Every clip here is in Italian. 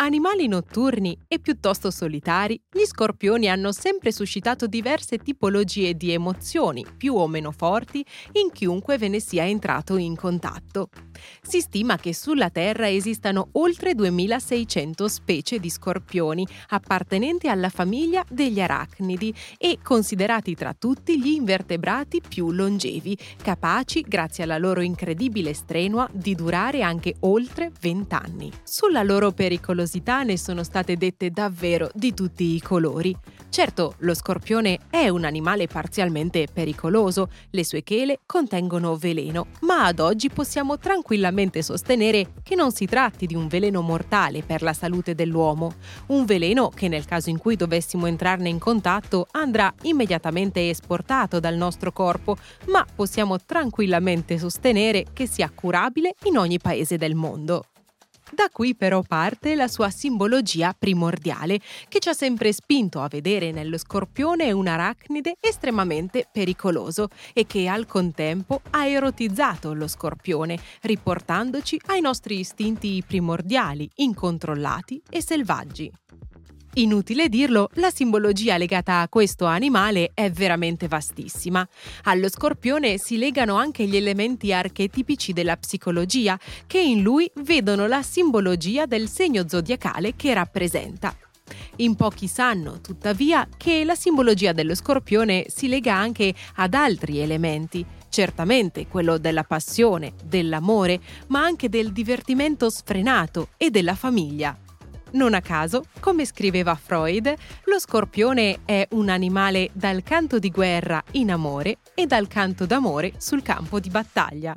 Animali notturni e piuttosto solitari, gli scorpioni hanno sempre suscitato diverse tipologie di emozioni, più o meno forti, in chiunque ve ne sia entrato in contatto. Si stima che sulla Terra esistano oltre 2600 specie di scorpioni appartenenti alla famiglia degli arachnidi e considerati tra tutti gli invertebrati più longevi, capaci, grazie alla loro incredibile strenua, di durare anche oltre 20 anni. Sulla loro pericolosità curiosità ne sono state dette davvero di tutti i colori. Certo, lo scorpione è un animale parzialmente pericoloso, le sue chele contengono veleno, ma ad oggi possiamo tranquillamente sostenere che non si tratti di un veleno mortale per la salute dell'uomo, un veleno che nel caso in cui dovessimo entrarne in contatto andrà immediatamente esportato dal nostro corpo, ma possiamo tranquillamente sostenere che sia curabile in ogni paese del mondo. Da qui però parte la sua simbologia primordiale, che ci ha sempre spinto a vedere nello scorpione un arachnide estremamente pericoloso e che al contempo ha erotizzato lo scorpione, riportandoci ai nostri istinti primordiali, incontrollati e selvaggi. Inutile dirlo, la simbologia legata a questo animale è veramente vastissima. Allo scorpione si legano anche gli elementi archetipici della psicologia, che in lui vedono la simbologia del segno zodiacale che rappresenta. In pochi sanno, tuttavia, che la simbologia dello scorpione si lega anche ad altri elementi, certamente quello della passione, dell'amore, ma anche del divertimento sfrenato e della famiglia. Non a caso, come scriveva Freud, lo scorpione è un animale dal canto di guerra in amore e dal canto d'amore sul campo di battaglia.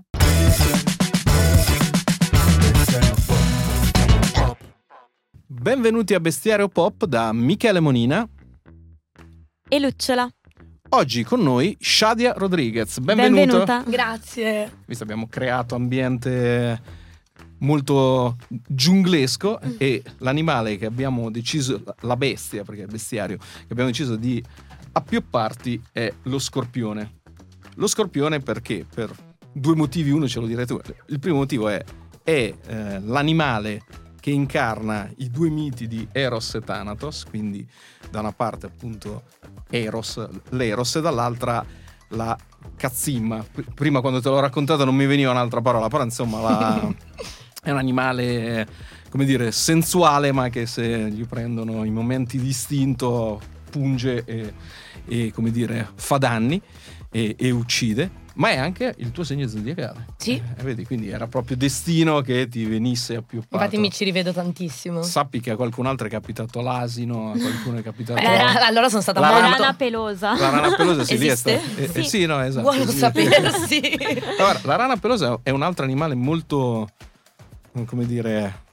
Benvenuti a Bestiario Pop da Michele Monina e Lucciola. Oggi con noi Shadia Rodriguez. Benvenuto. Benvenuta. Grazie. Visto abbiamo creato ambiente molto giunglesco e l'animale che abbiamo deciso, la bestia, perché è bestiario, che abbiamo deciso di appiopparti è lo scorpione. Lo scorpione perché? Per due motivi, uno ce lo direte tu. Il primo motivo è, è eh, l'animale che incarna i due miti di Eros e Thanatos, quindi da una parte appunto Eros, l'Eros e dall'altra la cazzimma. Prima quando te l'ho raccontato non mi veniva un'altra parola, però insomma la... è un animale, come dire, sensuale, ma che se gli prendono i momenti di istinto punge e, e come dire, fa danni e, e uccide ma è anche il tuo segno zodiacale. Sì. Eh, vedi, quindi era proprio destino che ti venisse a più Infatti mi ci rivedo tantissimo. Sappi che a qualcun altro è capitato l'asino, a qualcuno è capitato... Eh, allora sono stata la molto... rana pelosa. La rana pelosa si Esiste? riesce. Eh, sì. Eh, sì, no, esatto. Buono sapersi. Allora, la rana pelosa è un altro animale molto, come dire,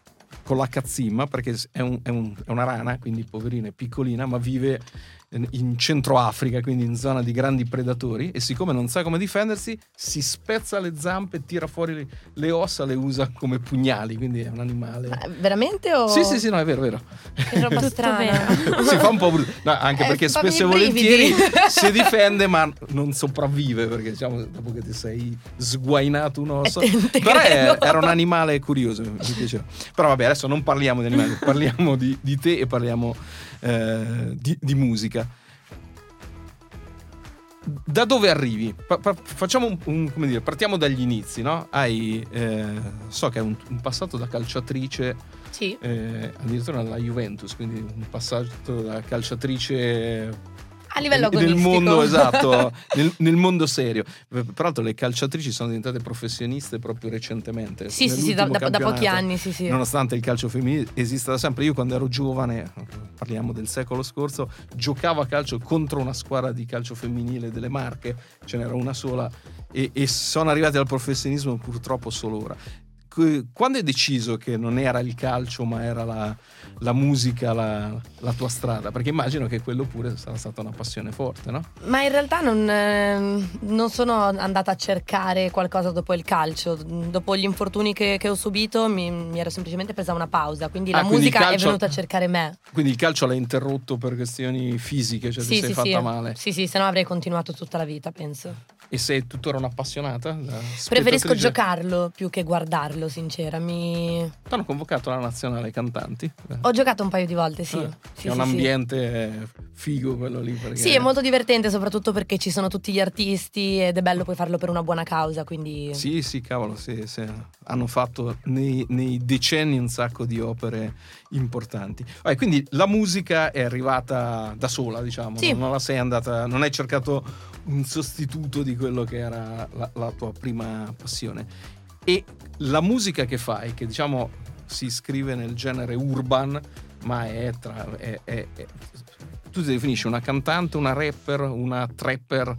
con la cazzimma, perché è, un, è, un, è una rana, quindi poverina, è piccolina, ma vive in centro Africa, quindi in zona di grandi predatori, e siccome non sa come difendersi, si spezza le zampe, tira fuori le ossa, le usa come pugnali, quindi è un animale. Ma veramente o... Sì, sì, sì, no, è vero, è vero. Che roba strana. si fa un po' brutto, no, anche Eh, perché spesso e volentieri si difende, ma non sopravvive, perché diciamo, dopo che ti sei sguainato un osso. Però è- era un animale curioso, mi piaceva. Però vabbè, adesso non parliamo di animali, parliamo di, di te e parliamo eh, di, di musica. Da dove arrivi? Pa- pa- facciamo un, un- come dire, partiamo dagli inizi, no? Hai, eh, so che hai un, un passato da calciatrice, Sì. eh, addirittura alla Juventus, quindi un passaggio da calciatrice A livello nel agonistico. mondo esatto, nel, nel mondo serio. Peraltro le calciatrici sono diventate professioniste proprio recentemente. Sì, sì, sì, da, da- pochi anni, sì, sì. Nonostante il calcio femminile esista da sempre, io quando ero giovane, parliamo del secolo scorso, giocavo a calcio contro una squadra di calcio femminile delle Marche, ce n'era una sola, e, e sono arrivati al professionismo purtroppo solo ora. Quando hai deciso che non era il calcio, ma era la, la musica la, la tua strada? Perché immagino che quello pure sarà stata una passione forte, no? Ma in realtà non, ehm, non sono andata a cercare qualcosa dopo il calcio. Dopo gli infortuni che, che ho subito mi, mi ero semplicemente presa una pausa. Quindi Ah, la quindi musica calcio- è venuta a cercare me. Quindi il calcio l'hai interrotto per questioni fisiche, cioè ti sì, sei sì, fatta sì. male. Sì, sì, se no avrei continuato tutta la vita, penso. E sei tuttora un'appassionata? Preferisco giocarlo più che guardarlo, sincera. Mi... Hanno convocato alla nazionale cantanti? Ho giocato un paio di volte, sì. Eh, sì è sì, un ambiente sì. figo quello lì. Perché... Sì, è molto divertente, soprattutto perché ci sono tutti gli artisti ed è bello poi farlo per una buona causa. Quindi... Sì, sì, cavolo, sì, hanno fatto nei, nei, decenni un sacco di opere importanti. Vabbè, quindi la musica è arrivata da sola, diciamo. Sì. Non la sei andata, non hai cercato un sostituto di quello che era la, la tua prima passione. E la musica che fai, che diciamo si iscrive nel genere urban, ma è tra. È, è, è, tu ti definisci una cantante, una rapper, una trapper.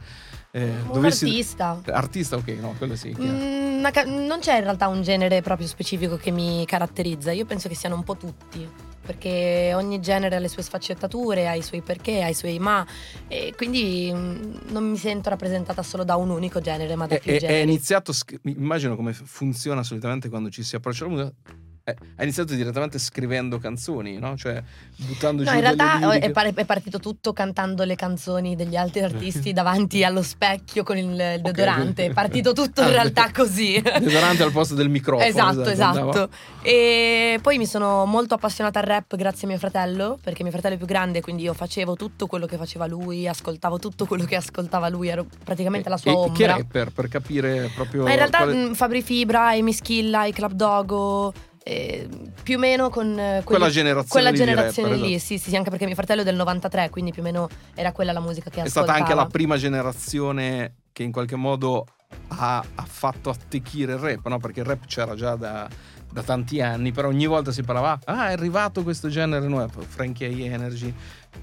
Eh, un dovessi... artista. Artista, ok, no, quello sì. Mm, non c'è in realtà un genere proprio specifico che mi caratterizza. Io penso che siano un po' tutti perché ogni genere ha le sue sfaccettature, ha i suoi perché, ha i suoi ma e quindi mm, non mi sento rappresentata solo da un unico genere ma da più è, generi. È iniziato, immagino come funziona solitamente quando ci si approccia alla musica, eh, hai iniziato direttamente scrivendo canzoni, no? Cioè buttando no, giù in realtà è, partito tutto cantando le canzoni degli altri artisti davanti allo specchio con il deodorante. Okay. È partito tutto in ah, realtà così. Deodorante al posto del microfono. Esatto, esatto. esatto. E poi mi sono molto appassionata al rap grazie a mio fratello, perché mio fratello è più grande, quindi io facevo tutto quello che faceva lui, ascoltavo tutto quello che ascoltava lui, ero praticamente la sua e, ombra. Che rapper per capire proprio Ma in realtà quale... Fabri Fibra, Amy Schilla, i Club Dogo eh, più o meno con quelli, quella generazione, quella generazione lì, esatto. sì, sì, anche perché mio fratello è del 93, quindi più o meno era quella la musica che è. È stata anche la prima generazione che in qualche modo ha, ha fatto attecchire il rap, no? Perché il rap c'era già da, da tanti anni, però ogni volta si parlava, ah è arrivato questo genere nuovo, Frankie A Energy,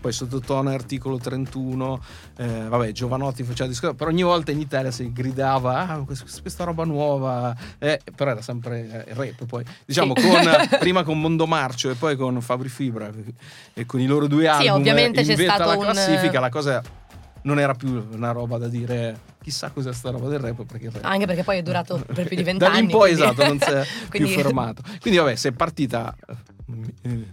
poi sottotono articolo 31, eh, vabbè Giovanotti faceva discorso, però ogni volta in Italia si gridava, ah questa roba nuova, eh, però era sempre eh, rap poi, diciamo sì. con, prima con Mondo Marcio e poi con Fabri Fibra e con i loro due album, sì, ovviamente c'è stato la classifica, un... la cosa non era più una roba da dire chissà cos'è sta roba del rap perché rap. anche perché poi è durato per più di vent'anni da lì in poi quindi... esatto non si è quindi... più fermato. Quindi vabbè sei partita eh,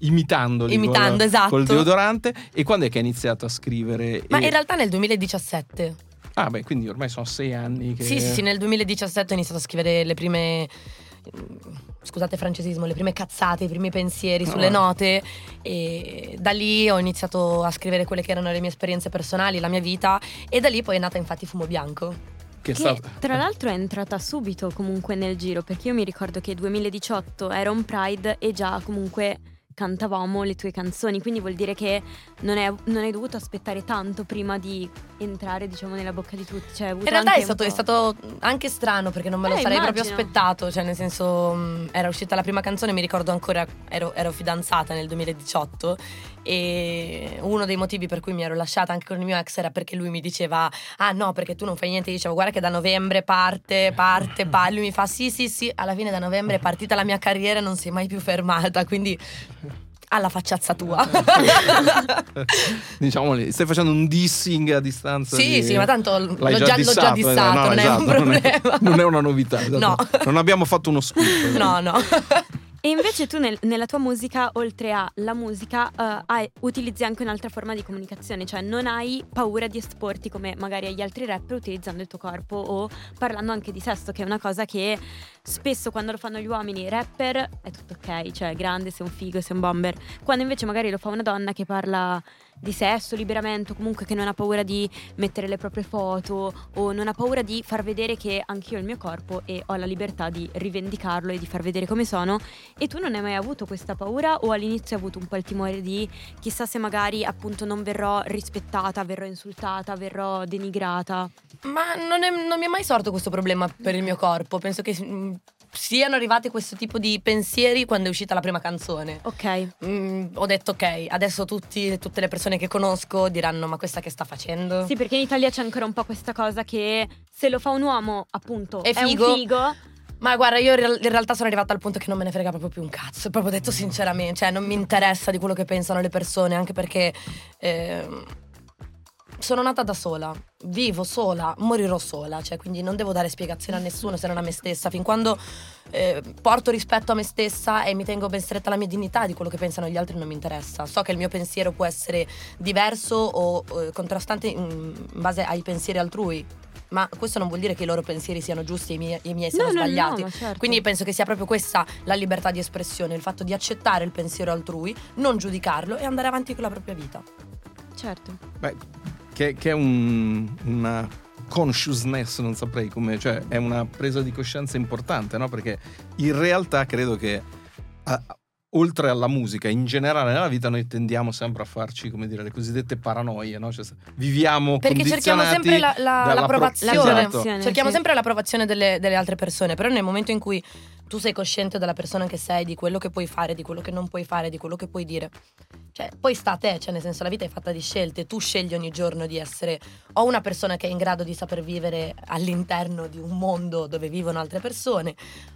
imitandoli imitando col, esatto. col deodorante e quando è che hai iniziato a scrivere? Ma e... in realtà nel 2017 ah beh quindi ormai sono sei anni che sì, sì nel 2017 ho iniziato a scrivere le prime scusate il francesismo, le prime cazzate, i primi pensieri sulle note e da lì ho iniziato a scrivere quelle che erano le mie esperienze personali, la mia vita e da lì poi è nata infatti Fumo Bianco. Che, che tra l'altro è entrata subito comunque nel giro perché io mi ricordo che 2018 era un Pride e già comunque cantavamo le tue canzoni, quindi vuol dire che non, è, non hai dovuto aspettare tanto prima di entrare diciamo nella bocca di tutti. Cioè, In realtà è stato, è stato, anche strano perché non me lo eh, sarei immagino. proprio aspettato, cioè nel senso mh, era uscita la prima canzone, mi ricordo ancora, ero, ero, fidanzata nel 2018 e uno dei motivi per cui mi ero lasciata anche con il mio ex era perché lui mi diceva ah no perché tu non fai niente, dicevo guarda che da novembre parte, parte, parte, lui mi fa sì sì sì, alla fine da novembre è partita la mia carriera e non si è mai più fermata, quindi alla facciazza tua. diciamo, stai facendo un dissing a distanza. Sì, di... sì, ma tanto l'ho già, dissato, l'ho dissato, no, non esatto, è un problema. Non è, non è una novità. Esatto. No. Non abbiamo fatto uno scoop. No, no. E invece tu nel, nella tua musica, oltre alla musica, uh, hai, utilizzi anche un'altra forma di comunicazione, cioè non hai paura di esporti come magari agli altri rapper utilizzando il tuo corpo o parlando anche di sesso, che è una cosa che spesso quando lo fanno gli uomini rapper è tutto ok, cioè grande, sei un figo, sei un bomber, quando invece magari lo fa una donna che parla di sesso, liberamento, comunque che non ha paura di mettere le proprie foto o non ha paura di far vedere che anch'io ho il mio corpo e ho la libertà di rivendicarlo e di far vedere come sono. E tu non hai mai avuto questa paura o all'inizio hai avuto un po' il timore di chissà se magari appunto non verrò rispettata, verrò insultata, verrò denigrata? Ma non, è, non mi è mai sorto questo problema per il mio corpo, penso che mm, siano arrivati questo tipo di pensieri quando è uscita la prima canzone. Ok. Mm, ho detto ok, adesso tutti, tutte le persone che conosco diranno ma questa che sta facendo? Sì, perché in Italia c'è ancora un po' questa cosa che se lo fa un uomo appunto è figo. È un figo ma guarda, io in realtà sono arrivata al punto che non me ne frega proprio più un cazzo. Proprio detto sinceramente, cioè non mi interessa di quello che pensano le persone, anche perché eh, sono nata da sola, vivo sola, morirò sola, cioè quindi non devo dare spiegazioni a nessuno se non a me stessa, fin quando eh, porto rispetto a me stessa e mi tengo ben stretta alla mia dignità, di quello che pensano gli altri non mi interessa. So che il mio pensiero può essere diverso o eh, contrastante in, base ai pensieri altrui, ma questo non vuol dire che i loro pensieri siano giusti e i miei, i miei siano No, no, no, sbagliati. ma certo. Quindi penso che sia proprio questa la libertà di espressione, il fatto di accettare il pensiero altrui, non giudicarlo e andare avanti con la propria vita. Certo. Beh, che, che è un- una consciousness, non saprei come, cioè è una presa di coscienza importante, no? Perché in realtà credo che a- oltre alla musica, in generale nella vita noi tendiamo sempre a farci, come dire, le cosiddette paranoie, no? Cioè, viviamo Perché cerchiamo sempre la- la- dalla pro- l'approvazione. L'approvazione, Cerchiamo sì. sempre l'approvazione delle, delle altre persone, però nel momento in cui tu sei cosciente della persona che sei, di quello che puoi fare, di quello che non puoi fare, di quello che puoi dire, cioè poi sta a te, cioè nel senso la vita è fatta di scelte, tu scegli ogni giorno di essere o una persona che è in grado di saper vivere all'interno di un mondo dove vivono altre persone,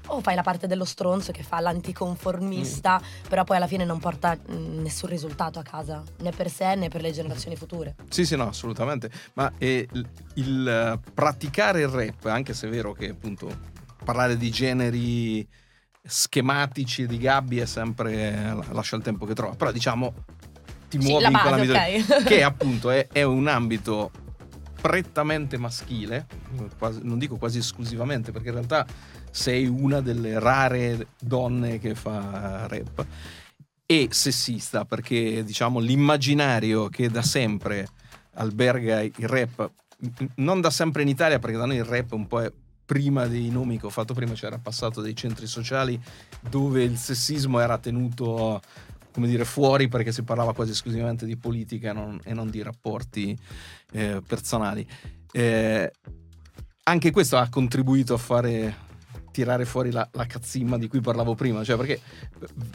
o fai la parte dello stronzo che fa l'anticonformista, però poi alla fine non porta mm, nessun risultato a casa, né per sé né per le generazioni future. Sì, sì, no, assolutamente. Ma eh, il, il, eh, praticare il rap, anche se è vero che appunto parlare di generi schematici di gabbie è sempre lascia il tempo che trova, però diciamo ti Sì, muovi in base, quell'ambito ok. che appunto è, è un ambito prettamente maschile, quasi- non dico quasi esclusivamente, perché in realtà sei una delle rare donne che fa rap e sessista perché diciamo l'immaginario che da sempre alberga il rap non da sempre in Italia perché da noi il rap un po' è prima dei nomi che ho fatto prima c'era passato dei centri sociali dove il sessismo era tenuto come dire fuori perché si parlava quasi esclusivamente di politica e non, e non di rapporti eh, personali Eh, anche questo ha contribuito a fare tirare fuori la, la cazzimma di cui parlavo prima, cioè perché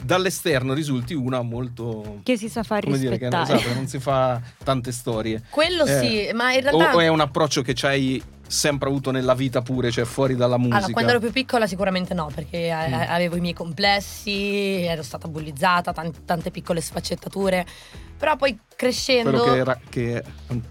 dall'esterno risulti una molto Che si sa far come dire che rispettare. esatto, non si fa tante storie. Quello Eh, sì, ma in O, realtà... o è un approccio che c'hai sempre avuto nella vita pure, cioè fuori dalla musica. Allora, quando ero più piccola sicuramente no, perché eh, Mm. avevo i miei complessi, ero stata bullizzata, tan- tante piccole sfaccettature. Però poi crescendo... Quello che, era, che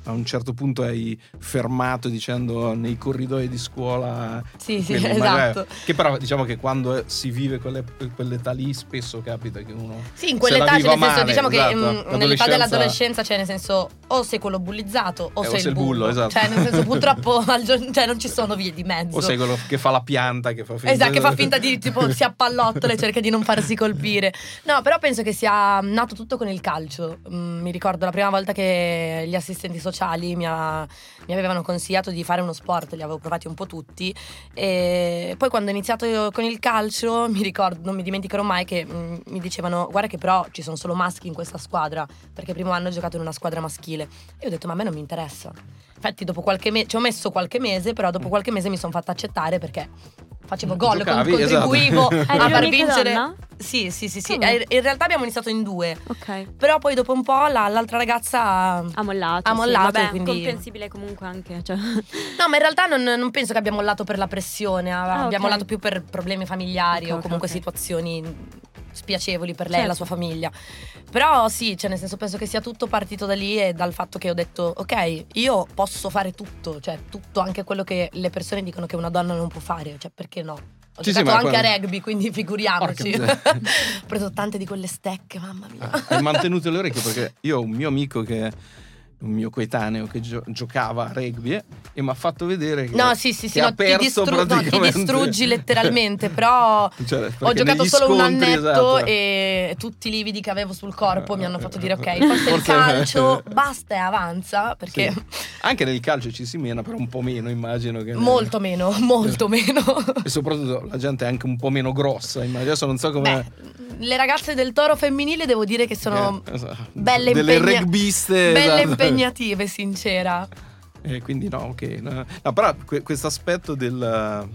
a un certo punto hai fermato dicendo nei corridoi di scuola. Sì, sì, magari- esatto. Che però diciamo che quando si vive quelle, quell'età lì spesso capita che uno... Sì, in quell'età, cioè, viva nel senso, male, diciamo che esatto. mm, nell'età L'adolescenza- dell'adolescenza, cioè nel senso, o sei quello bullizzato o Eh, o sei sei il il bullo, esatto. Cioè, nel senso, purtroppo giorno- cioè, non ci sono vie di mezzo. O sei quello che fa la pianta, che fa finta Esatto, che fa finta di tipo si appallottola e cerca di non farsi colpire. No, però penso che sia nato tutto con il calcio. Mm, mi ricordo la prima volta che gli assistenti sociali mi, ha- mi avevano consigliato di fare uno sport, li avevo provati un po' tutti. E poi quando ho iniziato con il calcio, mi ricordo, non mi dimenticherò mai che mm, mi dicevano: Guarda, che però ci sono solo maschi in questa squadra. Perché primo anno ho giocato in una squadra maschile. E io ho detto: Ma a me non mi interessa. Infatti, dopo qualche mese, ci ho messo qualche mese, però dopo qualche mese mi sono fatta accettare perché facevo gol, con- Giocavi, esatto. contribuivo Eri a far vincere. donna? Sì, sì, sì, sì. Come? Eh, In realtà abbiamo iniziato in due. Ok. Però poi dopo un po' la- l'altra ragazza. Ha mollato. Ha sì, mollato, vabbè, quindi- comprensibile comunque anche. Cioè. No, ma in realtà non, non penso che abbia mollato per la pressione, Ah, abbiamo ok. mollato più per problemi familiari Ok, o comunque ok. situazioni spiacevoli per lei e la Certo. sua famiglia. Però sì, cioè nel senso penso che sia tutto partito da lì e dal fatto che ho detto ok, io posso fare tutto, cioè tutto anche quello che le persone dicono che una donna non può fare, cioè perché no? Ho Sì, sì, giocato ma anche quello- a rugby, quindi figuriamoci. Ho preso tante di quelle stecche, mamma mia. Ah, hai mantenuto le orecchie perché io ho un mio amico che un mio coetaneo che gio- giocava a rugby eh, e mi ha fatto vedere che, No, sì, sì, sì, no, ti, distru- no, ti distruggi letteralmente, però Cioè, ho giocato solo un scontri, annetto esatto. e tutti i lividi che avevo sul corpo mi hanno fatto dire ok, forse il calcio basta e avanza, perché Sì. Anche nel calcio ci si mena, però un po' meno, immagino. Che molto meno, molto meno. E soprattutto la gente è anche un po' meno grossa. immagino. Adesso non so come. Beh, le ragazze del toro femminile devo dire che sono Eh, esatto. belle, Delle impegna- rugbiste. belle esatto. Impegnative, sincera. E quindi no, ok. No, No, però questo aspetto del...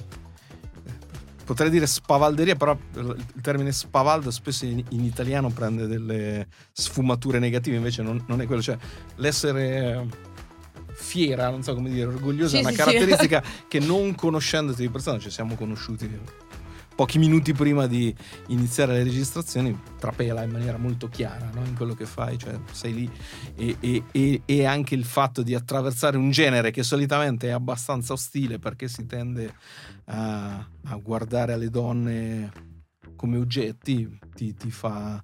Potrei dire spavalderia, però il termine spavaldo spesso in, in italiano prende delle sfumature negative, invece non, non è quello. Cioè, l'essere fiera, non so come dire, orgogliosa Sì, è una sì, sì. caratteristica che non conoscendoti di persona, ci siamo conosciuti pochi minuti prima di iniziare le registrazioni, trapela in maniera molto chiara no? in quello che fai, cioè sei lì e, e- e- e anche il fatto di attraversare un genere che solitamente è abbastanza ostile perché si tende a, a guardare alle donne come oggetti ti, ti fa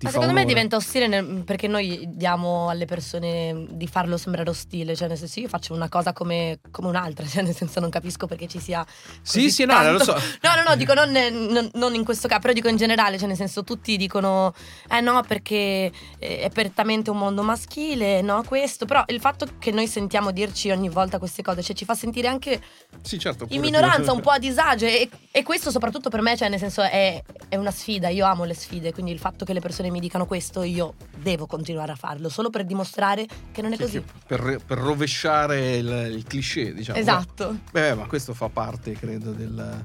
Ma secondo me diventa ostile nel, perché noi diamo alle persone di farlo sembrare ostile, cioè nel senso io faccio una cosa come, come un'altra, cioè nel senso non capisco perché ci sia... Sì, sì, tanto... no, lo so. No, no, no, dico non, non, non, in questo caso, però dico in generale, cioè nel senso tutti dicono, eh no, perché è apertamente un mondo maschile, no, questo, però il fatto che noi sentiamo dirci ogni volta queste cose, cioè ci fa sentire anche sì, certo, in minoranza, un po' a disagio e, e, questo soprattutto per me, cioè nel senso è, è una sfida, io amo le sfide, quindi il fatto che le persone mi dicano questo, io devo continuare a farlo, solo per dimostrare che non è sì, così. Per, per, rovesciare il, il, cliché, diciamo. Esatto. Beh, ma questo fa parte, credo, del,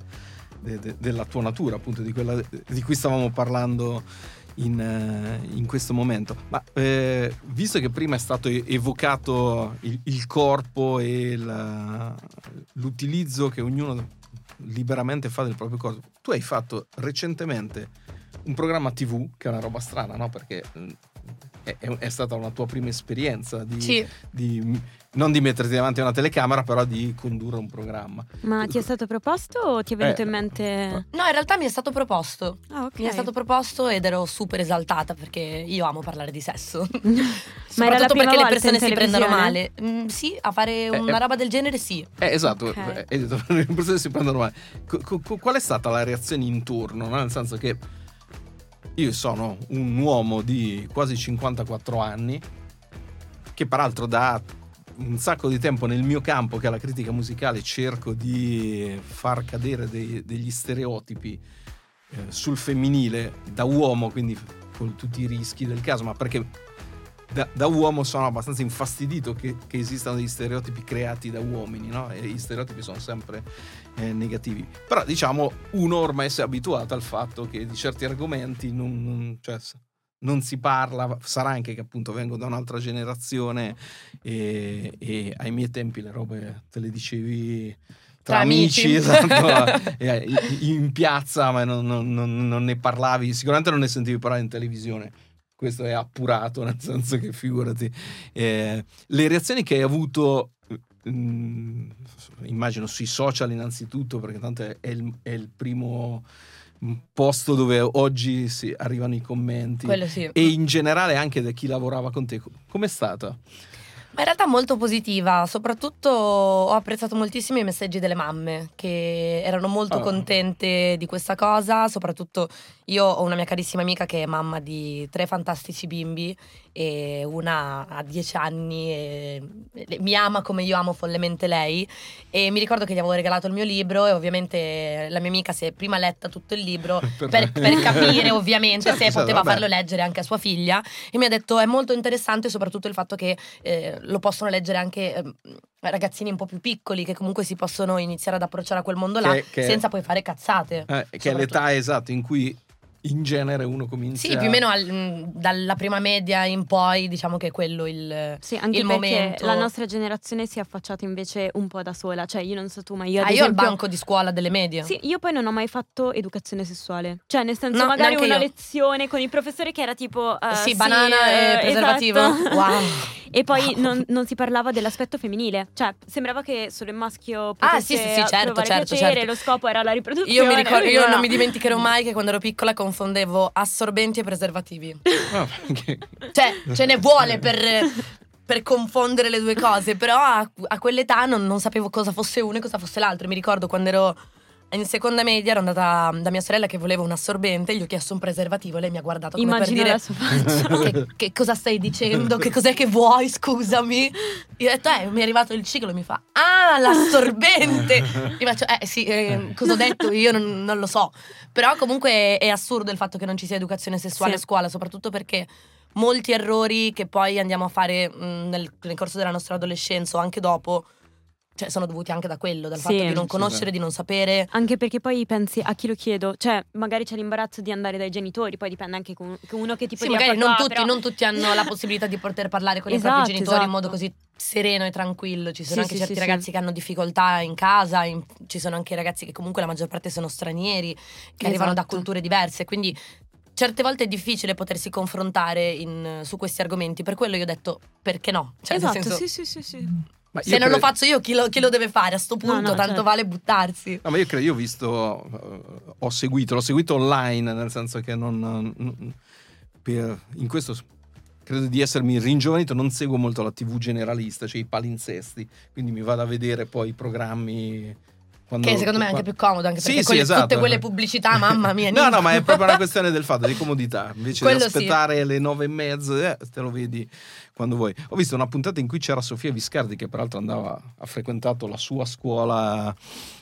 de, de, della tua natura, appunto, di quella di cui stavamo parlando in, eh, in, questo momento. Ma eh, visto che prima è stato evocato il, il corpo e la, l'utilizzo che ognuno liberamente fa del proprio corpo, tu hai fatto recentemente un programma TV, che è una roba strana, no? Perché mm, è, è, stata una tua prima esperienza di, sì. di, non di metterti davanti a una telecamera, però di condurre un programma. Ma ti è stato proposto o ti è venuto eh, in mente? No, in realtà mi è stato proposto. Ah, okay. Mi è stato proposto ed ero super esaltata perché io amo parlare di sesso. Ma era la prima perché le persone si prendono male. Mm, sì, a fare eh, una eh, roba del genere sì. Eh, esatto, okay. Eh, le persone si prendono male. qual è stata la reazione intorno? No? Nel senso che io sono un uomo di quasi 54 anni, che peraltro da un sacco di tempo nel mio campo, che è la critica musicale, cerco di far cadere dei, degli stereotipi eh, sul femminile da uomo, quindi con tutti i rischi del caso, ma perché da, da, uomo sono abbastanza infastidito che, che, esistano degli stereotipi creati da uomini, no? E gli stereotipi sono sempre eh, negativi. Però diciamo, uno ormai si è abituato al fatto che di certi argomenti non, non, cioè, non si parla, sarà anche che appunto vengo da un'altra generazione e, e ai miei tempi le robe te le dicevi tra, amici, esatto, in piazza, ma non, non, non, ne parlavi, sicuramente non ne sentivi parlare in televisione questo è appurato, nel senso che figurati. Eh, le reazioni che hai avuto, mh, mm, immagino sui social innanzitutto, perché tanto è, è, il, è il, primo posto dove oggi si arrivano i commenti. Sì. E in generale anche da chi lavorava con te, com'è stata? Ma in realtà molto positiva, soprattutto ho apprezzato moltissimo i messaggi delle mamme che erano molto oh. contente di questa cosa, soprattutto io ho una mia carissima amica che è mamma di tre fantastici bimbi e una ha dieci anni e mi ama come io amo follemente lei e mi ricordo che gli avevo regalato il mio libro e ovviamente la mia amica si è prima letta tutto il libro per, per, per capire ovviamente certo, se certo, poteva vabbè. farlo leggere anche a sua figlia e mi ha detto è molto interessante soprattutto il fatto che eh, lo possono leggere anche eh, ragazzini un po' più piccoli che comunque si possono iniziare ad approcciare a quel mondo là che, che, senza poi fare cazzate. Eh, che è l'età esatta in cui in genere uno comincia. Sì, più o meno al, mm, dalla prima media in poi, diciamo che è quello il, sì, anche il momento. La nostra generazione si è affacciata invece un po' da sola. Cioè, io non so tu, ma io. Ad ah, esempio, io al banco di scuola delle medie. Sì, io poi non ho mai fatto educazione sessuale. Cioè, nel senso, no, magari una io. lezione con il professore che era tipo. Uh, sì, sì, banana eh, e preservativo. Esatto. Wow. E poi wow. non, non, si parlava dell'aspetto femminile. Cioè, sembrava che solo il maschio potesse ah, sì, sì, sì, certo, certo, piacere, certo. lo scopo era la riproduzione. Io, mi ricordo, io non mi dimenticherò mai che quando ero piccola confondevo assorbenti e preservativi. Oh, cioè, ce ne vuole per, per confondere le due cose, però a, a quell'età non, non, sapevo cosa fosse uno e cosa fosse l'altro. Mi ricordo quando ero in seconda media ero andata da mia sorella che voleva un assorbente, gli ho chiesto un preservativo e lei mi ha guardato come Immagino per dire che, che, cosa stai dicendo, che cos'è che vuoi, scusami. Io ho detto, eh, mi è arrivato il ciclo e mi fa, ah, l'assorbente. Io faccio, eh sì, eh, cosa ho detto io non, non, lo so. Però comunque è assurdo il fatto che non ci sia educazione sessuale sì. a scuola, soprattutto perché molti errori che poi andiamo a fare mh, nel, nel corso della nostra adolescenza o anche dopo cioè, sono dovuti anche da quello, dal sì, fatto di non conoscere, sì, di non sapere. Anche perché poi pensi a chi lo chiedo, cioè magari c'è l'imbarazzo di andare dai genitori, poi dipende anche con uno che ti può sì, magari non, tutti, però... non tutti hanno la possibilità di poter parlare con esatto, i propri esatto, genitori esatto. in modo esatto. così sereno e tranquillo. Ci sono anche certi ragazzi che hanno difficoltà in casa, in... ci sono anche ragazzi che comunque la maggior parte sono stranieri, che esatto. arrivano da culture diverse, quindi certe volte è difficile potersi confrontare in, su questi argomenti. Per quello io ho detto perché no? Cioè, esatto, senso, sì, sì, sì, sì. Se non credo... lo faccio io, chi lo, chi lo, deve fare? A sto punto, no, no, tanto certo. vale buttarsi. No, ma io credo, io ho visto, uh, ho seguito, l'ho seguito online, nel senso che non, non per, in questo credo di essermi ringiovanito, non seguo molto la TV generalista, cioè i palinsesti, quindi mi vado a vedere poi i programmi quando, che secondo me è anche più comodo, anche perché sì, quelle, esatto. tutte quelle pubblicità, mamma mia. no, no, ma è proprio una questione del fatto di comodità. Invece Quello di aspettare sì. le nove e mezza, eh, te lo vedi quando vuoi. Ho visto una puntata in cui c'era Sofia Viscardi, che peraltro andava, ha frequentato la sua scuola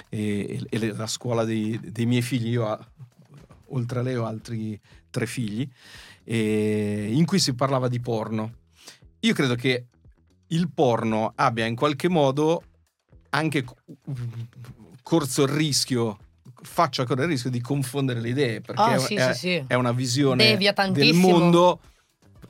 e, e la scuola dei, dei, miei figli. Io, oltre a lei, ho altri tre figli, in cui si parlava di porno. Io credo che il porno abbia in qualche modo anche corso il rischio faccia correre il rischio di confondere le idee perché oh, sì, è, sì, sì. è, una visione del mondo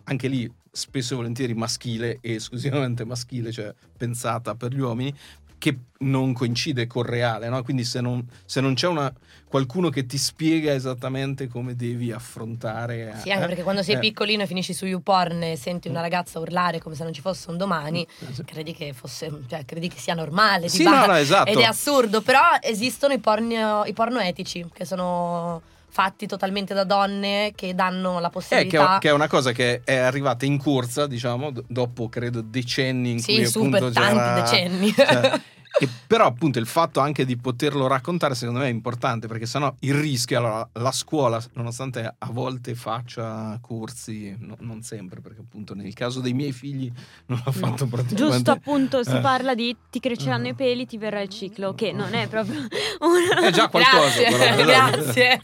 anche lì spesso e volentieri maschile e esclusivamente maschile cioè pensata per gli uomini che non coincide col reale, no? quindi se non, se non c'è una, qualcuno che ti spiega esattamente come devi affrontare... Sì, anche eh? perché quando sei eh. piccolino e finisci su YouPorn e senti una ragazza urlare come se non ci fosse un domani, esatto. credi che, fosse, cioè, credi che sia normale. Sì, no, no, esatto. Ed è assurdo, però esistono i, porno, i porno etici, che sono fatti totalmente da donne che danno la possibilità. Eh, che, è una cosa che è arrivata in corsa, diciamo, dopo credo decenni in sì, cui super appunto tanti decenni. Cioè, E però appunto il fatto anche di poterlo raccontare secondo me è importante perché sennò il rischio, allora la scuola nonostante a volte faccia corsi, no, non sempre perché appunto nel caso dei miei figli non l'ha fatto praticamente. Giusto appunto si eh. parla di ti cresceranno uh. i peli, ti verrà il ciclo, che non è proprio una... È già qualcosa. Grazie, però, grazie.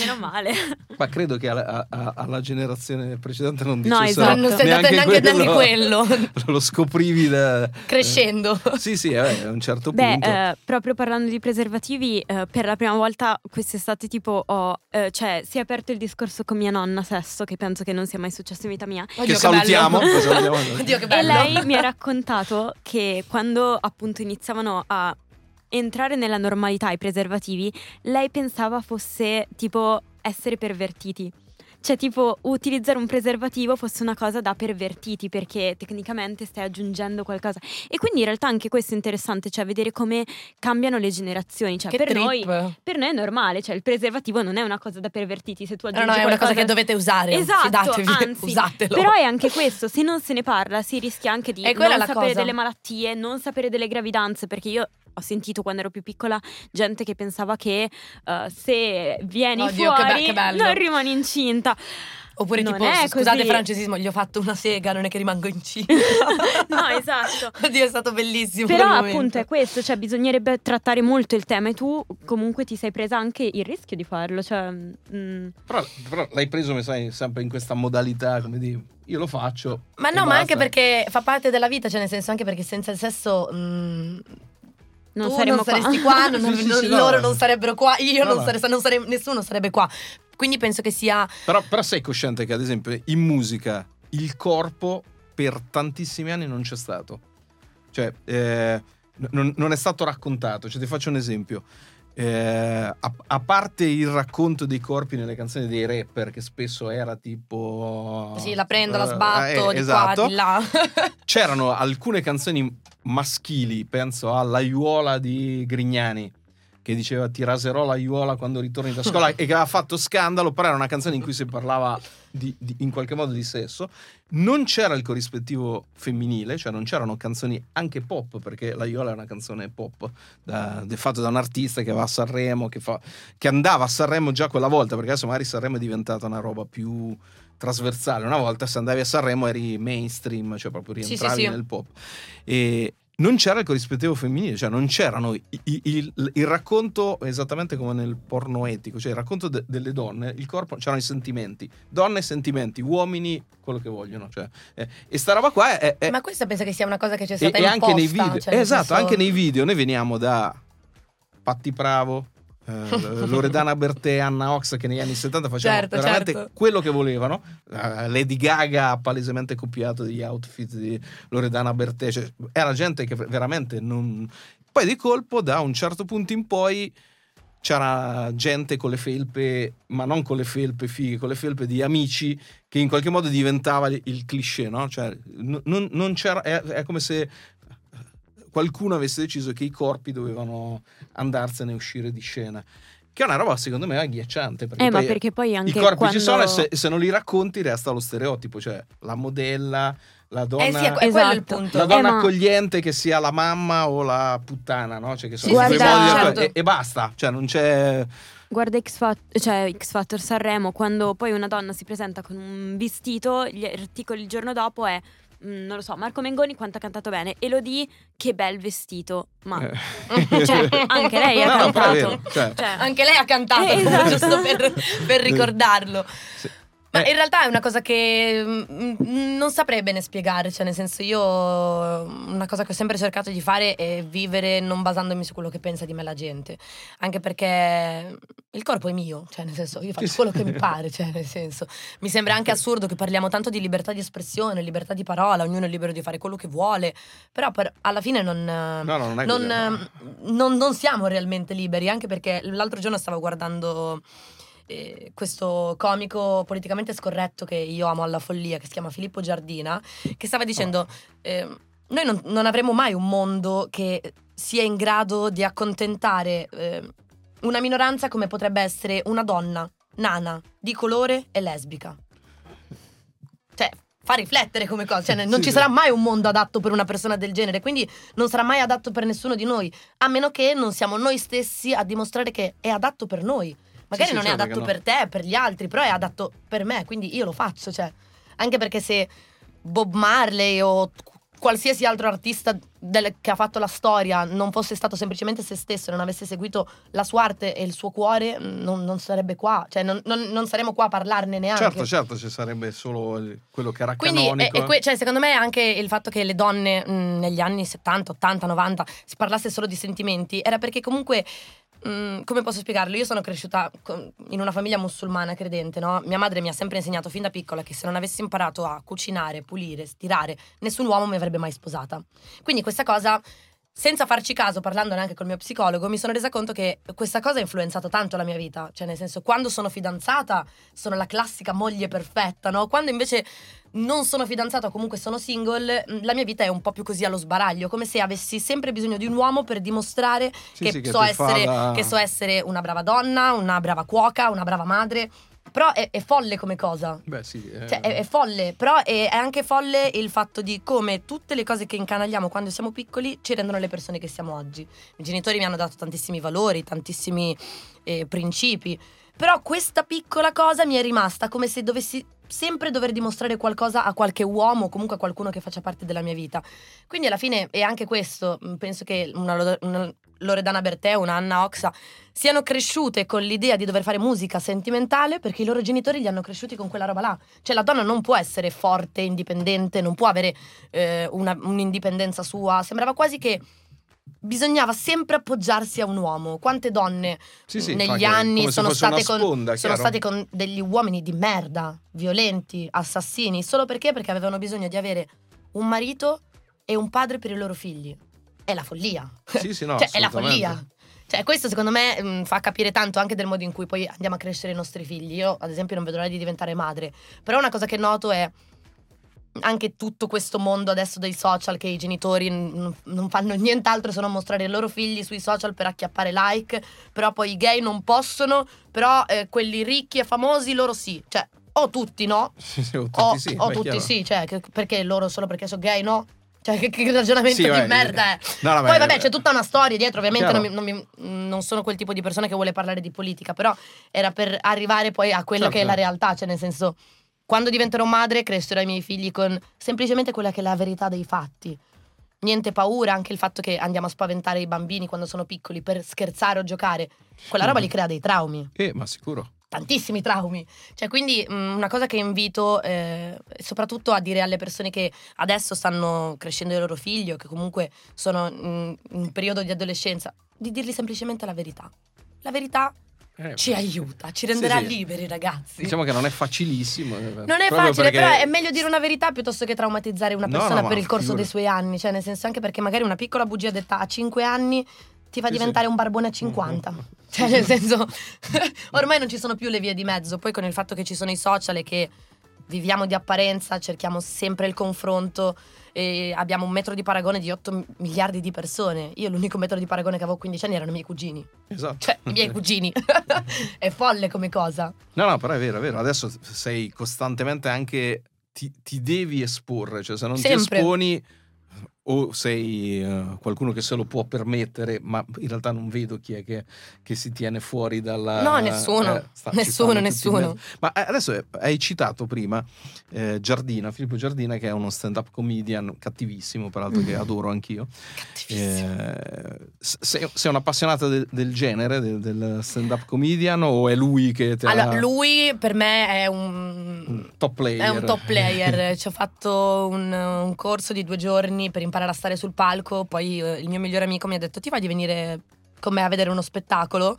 Meno male. Ma credo che alla, a, alla generazione precedente non dicessero no, esatto. non stai neanche, neanche quello, quello. Lo scoprivi da... Crescendo. Eh, sì, sì, eh, a un certo Beh, punto. Eh, proprio parlando di preservativi, eh, per la prima volta quest'estate tipo ho, eh, cioè, si è aperto il discorso con mia nonna Sesso, che penso che non sia mai successo in vita mia. Oddio, che, che salutiamo. Oddio, che bello. E lei mi ha raccontato che quando appunto iniziavano a entrare nella normalità i preservativi, lei pensava fosse tipo essere pervertiti. Cioè, tipo, utilizzare un preservativo fosse una cosa da pervertiti perché tecnicamente stai aggiungendo qualcosa. E quindi in realtà anche questo è interessante, cioè vedere come cambiano le generazioni. Cioè, per noi, per noi, è normale, cioè il preservativo non è una cosa da pervertiti. Se tu aggiungi no, no, è una cosa che dovete usare. Esatto, Fidatevi, anzi, usatelo. Però è anche questo, se non se ne parla si rischia anche di non sapere cosa. delle malattie, non sapere delle gravidanze, perché io ho sentito quando ero più piccola gente che pensava che uh, se vieni Oddio, fuori che be- che non rimani incinta. Oppure non tipo, scusate così. francesismo, gli ho fatto una sega, non è che rimango incinta. no, esatto. Oddio, è stato bellissimo. Però appunto è questo, cioè bisognerebbe trattare molto il tema e tu comunque ti sei presa anche il rischio di farlo. Cioè, mm. però, però, l'hai preso, mi sai, sempre in questa modalità, come dire, io lo faccio. Ma no, ma anche perché fa parte della vita, cioè nel senso anche perché senza il sesso... Mm, non, tu non saresti qua, qua non, sì, non, sì, loro no. non sarebbero qua, io no, non, sare, non sare, nessuno sarebbe qua. Quindi penso che sia... Però, però sei cosciente che ad esempio in musica il corpo per tantissimi anni non c'è stato. Cioè, eh, non, non, è stato raccontato. Cioè, ti faccio un esempio. Eh, a, a, parte il racconto dei corpi nelle canzoni dei rapper, che spesso era tipo. Sì, la prendo, uh, la sbatto, eh, di esatto. qua, di là. C'erano alcune canzoni maschili, penso all'aiuola di Grignani, che diceva ti raserò l'aiuola quando ritorni da scuola e che aveva fatto scandalo, però era una canzone in cui si parlava di, di, in qualche modo di sesso. Non c'era il corrispettivo femminile, cioè non c'erano canzoni anche pop, perché l'aiuola è una canzone pop da, fatta da un artista che va a Sanremo, che, fa, che andava a Sanremo già quella volta, perché adesso magari Sanremo è diventata una roba più trasversale. Una volta se andavi a Sanremo eri mainstream, cioè proprio rientravi sì, sì, sì. nel pop. E non c'era il corrispettivo femminile, cioè non c'erano il, il, il, racconto esattamente come nel porno etico, cioè il racconto de, delle donne, il corpo, c'erano i sentimenti, donne sentimenti, uomini quello che vogliono, cioè, eh, e sta roba qua è, è, Ma questa penso che sia una cosa che c'è stata e, imposta, anche nei video, cioè, esatto, senso... anche nei video. Noi veniamo da Patti Bravo, eh, Loredana Bertè e Anna Ox che negli anni 70 facevano certo, veramente certo. quello che volevano. Uh, Lady Gaga ha palesemente copiato gli outfit di Loredana Bertè, cioè, era gente che veramente non... Poi di colpo da un certo punto in poi c'era gente con le felpe, ma non con le felpe fighe, con le felpe di amici, che in qualche modo diventava il cliché, no? Cioè, non, non c'era, è, è, come se qualcuno avesse deciso che i corpi dovevano andarsene e uscire di scena. che è una roba secondo me agghiacciante. Perché eh, ma perché poi anche i corpi quando... ci sono e se, se, non li racconti resta lo stereotipo, cioè la modella, la donna, eh sì, è, esatto. punto. La donna eh, accogliente che sia la mamma o la puttana, no? Cioè che sono sì, due modi certo. e, e, basta, cioè non c'è Guarda X, Fat- cioè X Factor Sanremo, quando poi una donna si presenta con un vestito, gli articoli il giorno dopo è mm, non lo so, Marco Mengoni quanto ha cantato bene. Elodie, che bel vestito. Ma eh. cioè, anche lei ha no, cantato. No, cioè. Cioè. Anche lei ha cantato, eh, esatto. giusto per, per ricordarlo. Sì. Ma eh. in realtà è una cosa che mm, mm, non saprei bene spiegare, cioè nel senso io una cosa che ho sempre cercato di fare è vivere non basandomi su quello che pensa di me la gente, anche perché il corpo è mio, cioè nel senso io faccio quello che mi pare, cioè nel senso. Mi sembra anche assurdo che parliamo tanto di libertà di espressione, libertà di parola, ognuno è libero di fare quello che vuole, però per, alla fine non, no, non, non, non, non siamo realmente liberi, anche perché l'altro giorno stavo guardando eh, questo comico politicamente scorretto che io amo alla follia, che si chiama Filippo Giardina, che stava dicendo... Eh, noi non, non, avremo mai un mondo che sia in grado di accontentare eh, una minoranza come potrebbe essere una donna nana, di colore e lesbica. Cioè, fa riflettere come cosa. Cioè, non sì, ci sarà mai un mondo adatto per una persona del genere, quindi non sarà mai adatto per nessuno di noi, a meno che non siamo noi stessi a dimostrare che è adatto per noi. Magari sì, non sì, è adatto no. per te, per gli altri, però è adatto per me, quindi io lo faccio, cioè. Anche perché se Bob Marley o qualsiasi altro artista del, che ha fatto la storia non fosse stato semplicemente se stesso, non avesse seguito la sua arte e il suo cuore, non, non sarebbe qua, cioè non, non, non, saremmo qua a parlarne neanche. Certo, certo, ci sarebbe solo quello che era Quindi, canonico. E, e cioè, secondo me anche il fatto che le donne mh, negli anni 70, 80, 90 si parlasse solo di sentimenti era perché comunque Mm, come posso spiegarlo? Io sono cresciuta in una famiglia musulmana credente, no? Mia madre mi ha sempre insegnato fin da piccola che se non avessi imparato a cucinare, pulire, stirare, nessun uomo mi avrebbe mai sposata. Quindi questa cosa senza farci caso, parlandone anche col mio psicologo, mi sono resa conto che questa cosa ha influenzato tanto la mia vita. Cioè, nel senso, quando sono fidanzata, sono la classica moglie perfetta, no? Quando invece non sono fidanzata o comunque sono single, mm, la mia vita è un po' più così allo sbaraglio, come se avessi sempre bisogno di un uomo per dimostrare sì, che, sì, che, so essere, da... che so essere una brava donna, una brava cuoca, una brava madre. Però è, è, folle come cosa. Beh, sì. È... Cioè, è, è folle. Però è, anche folle il fatto di come tutte le cose che incanagliamo quando siamo piccoli ci rendono le persone che siamo oggi. I genitori mi hanno dato tantissimi valori, tantissimi eh, principi. Però questa piccola cosa mi è rimasta come se dovessi sempre dover dimostrare qualcosa a qualche uomo o comunque a qualcuno che faccia parte della mia vita. Quindi alla fine è anche questo, penso che una, una Loredana Bertè, una Anna Oxa siano cresciute con l'idea di dover fare musica sentimentale perché i loro genitori li hanno cresciuti con quella roba là. Cioè la donna non può essere forte, indipendente, non può avere eh, una, un'indipendenza sua. Sembrava quasi che bisognava sempre appoggiarsi a un uomo. Quante donne sì, sì, negli anni sono, state con, sponda, sono state con degli uomini di merda, violenti, assassini, solo perché? Perché avevano bisogno di avere un marito e un padre per i loro figli. È la follia. Sì, sì, no, cioè, è la follia. Cioè, questo secondo me mh, fa capire tanto anche del modo in cui poi andiamo a crescere i nostri figli. Io, ad esempio, non vedo l'ora di diventare madre. Però una cosa che noto è anche tutto questo mondo adesso dei social che i genitori n- non fanno nient'altro se non mostrare i loro figli sui social per acchiappare like, però poi i gay non possono, però eh, quelli ricchi e famosi loro sì, cioè o tutti no, sì, sì, o tutti, o, sì, o tutti sì, cioè che, perché loro solo perché sono gay no? Cioè, che, che ragionamento sì, di merda è. No, no, Poi, vabbè, c'è tutta una storia dietro. Ovviamente non, mi, non, mi, non, sono quel tipo di persona che vuole parlare di politica, però era per arrivare poi a quella certo. che è la realtà. Cioè, nel senso, quando diventerò madre, crescerò i miei figli con semplicemente quella che è la verità dei fatti. Niente paura, anche il fatto che andiamo a spaventare i bambini quando sono piccoli per scherzare o giocare. Quella roba li crea dei traumi. Eh, ma sicuro tantissimi traumi. Cioè, quindi mh, mm, una cosa che invito eh, soprattutto a dire alle persone che adesso stanno crescendo i loro figli o che comunque sono in un periodo di adolescenza, di dirgli semplicemente la verità. La verità eh, ci aiuta, ci renderà sì, sì. liberi, ragazzi. Diciamo che non è facilissimo. Eh, non è facile, perché... però è meglio dire una verità piuttosto che traumatizzare una persona no, no, per il corso figura. dei suoi anni. Cioè, nel senso, anche perché magari una piccola bugia detta a 5 anni ti fa diventare un barbone a 50. Mm-hmm. Cioè, nel senso, ormai non ci sono più le vie di mezzo. Poi con il fatto che ci sono i social e che viviamo di apparenza, cerchiamo sempre il confronto e abbiamo un metro di paragone di 8 miliardi di persone. Io l'unico metro di paragone che avevo a 15 anni erano i miei cugini. Esatto. Cioè, i miei cugini. è folle come cosa. No, no, però è vero, è vero. Adesso sei costantemente anche... Ti, ti devi esporre, cioè se non Sempre. ti esponi o sei uh, qualcuno che se lo può permettere, ma in realtà non vedo chi è che, che si tiene fuori dalla... No, nessuno. eh, sta- Nessuno, nessuno. Ma eh, adesso eh, hai citato prima eh, Giardina, Filippo Giardina, che è uno stand-up comedian cattivissimo, peraltro che adoro anch'io. Cattivissimo. Eh, sei, sei un'appassionata del- del genere, del, del stand-up comedian, o è lui che ti ha... Allora, lui per me è un un, top player? è un top player. Ci ho fatto un, un corso di due giorni per imparare a stare sul palco. Poi eh, il mio migliore amico mi ha detto: Ti va di venire con me a vedere uno spettacolo? Ho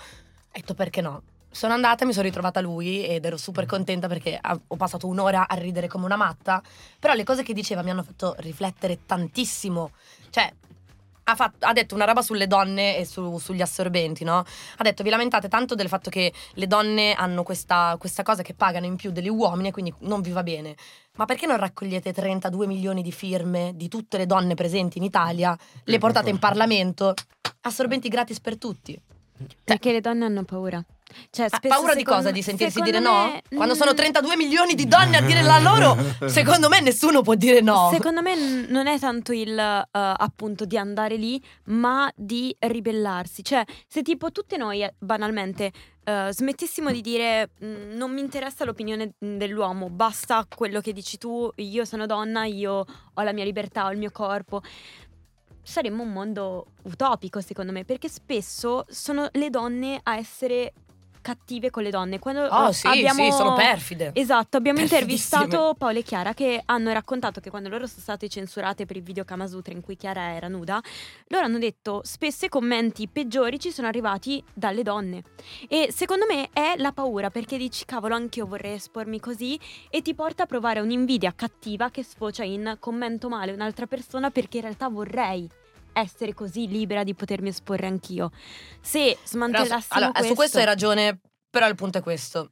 detto perché no? Sono andata, mi sono ritrovata lui ed ero super contenta perché ho passato un'ora a ridere come una matta. Però le cose che diceva mi hanno fatto riflettere tantissimo. Cioè, ha, fatto- ha detto una roba sulle donne e su- sugli assorbenti, no? Ha detto vi lamentate tanto del fatto che le donne hanno questa, questa cosa che pagano in più degli uomini e quindi non vi va bene. Ma perché non raccogliete 32 milioni di firme di tutte le donne presenti in Italia, le portate in Parlamento, assorbenti gratis per tutti? Perché le donne hanno paura. Cioè, Ha spesso paura di cosa? Di sentirsi dire me- no? Quando sono Mm, 32 milioni di donne a dire la loro, secondo me nessuno può dire no. Secondo me n- non è tanto il eh, appunto di andare lì, ma di ribellarsi. Cioè, se tipo tutte noi eh, banalmente eh, smettessimo di dire "Mm, non mi interessa l'opinione mm, dell'uomo, basta quello che dici tu, io sono donna, io ho la mia libertà, ho il mio corpo. Saremmo un mondo utopico, secondo me, perché spesso sono le donne a essere cattive con le donne. Quando Oh sì, abbiamo... sì, sono perfide. Esatto, abbiamo intervistato Paolo e Chiara che hanno raccontato che quando loro sono state censurate per il video Kamasutra in cui Chiara era nuda, loro hanno detto spesso i commenti peggiori ci sono arrivati dalle donne. E secondo me è la paura perché dici cavolo anch'io vorrei espormi così e ti porta a provare un'invidia cattiva che sfocia in commento male un'altra persona perché in realtà vorrei essere così libera di potermi esporre anch'io. Se Però, smantellassimo allora, questo... su questo hai ragione, però il punto è questo.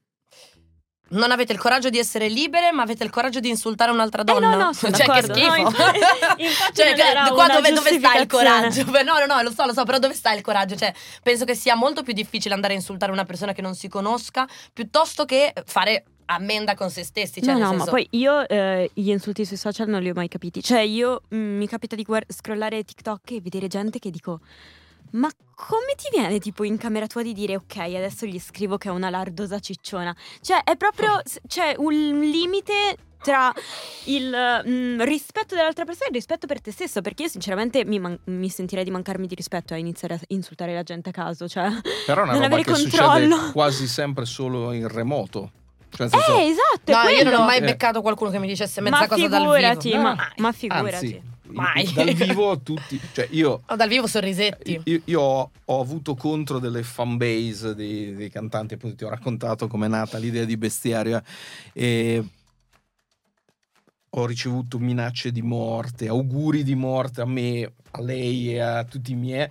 Non avete il coraggio di essere libere, ma avete il coraggio di insultare un'altra Eh, donna. no, no, sono cioè, che d'accordo. schifo. No, infatti- infatti cioè, che- era qua dove, dove sta il coraggio? No, no, no, lo so, lo so, però dove sta il coraggio? Cioè, penso che sia molto più difficile andare a insultare una persona che non si conosca piuttosto che fare ammenda con se stessi. Cioè, no, nel no, senso, ma poi io eh, gli insulti sui social non li ho mai capiti. Cioè, io mm, mi capita di guard- scrollare TikTok e vedere gente che dico. Ma come ti viene tipo in camera tua di dire ok, adesso gli scrivo che è una lardosa cicciona? Cioè, è proprio s- c'è un limite tra il mm, rispetto dell'altra persona e il rispetto per te stesso, perché io sinceramente mi, man- mi sentirei di mancarmi di rispetto a iniziare a insultare la gente a caso, cioè Però è una non roba avere che controllo. succede quasi sempre solo in remoto. Cioè, Eh, esatto, è No, io non quello. ho mai Eh. beccato qualcuno che mi dicesse mezza ma cosa dal figurati, vivo. ma, No, ma figurati. anzi, Mai. dal vivo tutti... Cioè, io... No, dal vivo sorrisetti. Io, io ho, ho avuto contro delle fanbase dei, dei cantanti, appunto ti ho raccontato com'è nata l'idea di bestiario e ho ricevuto minacce di morte, auguri di morte a me, a lei e a tutti i miei,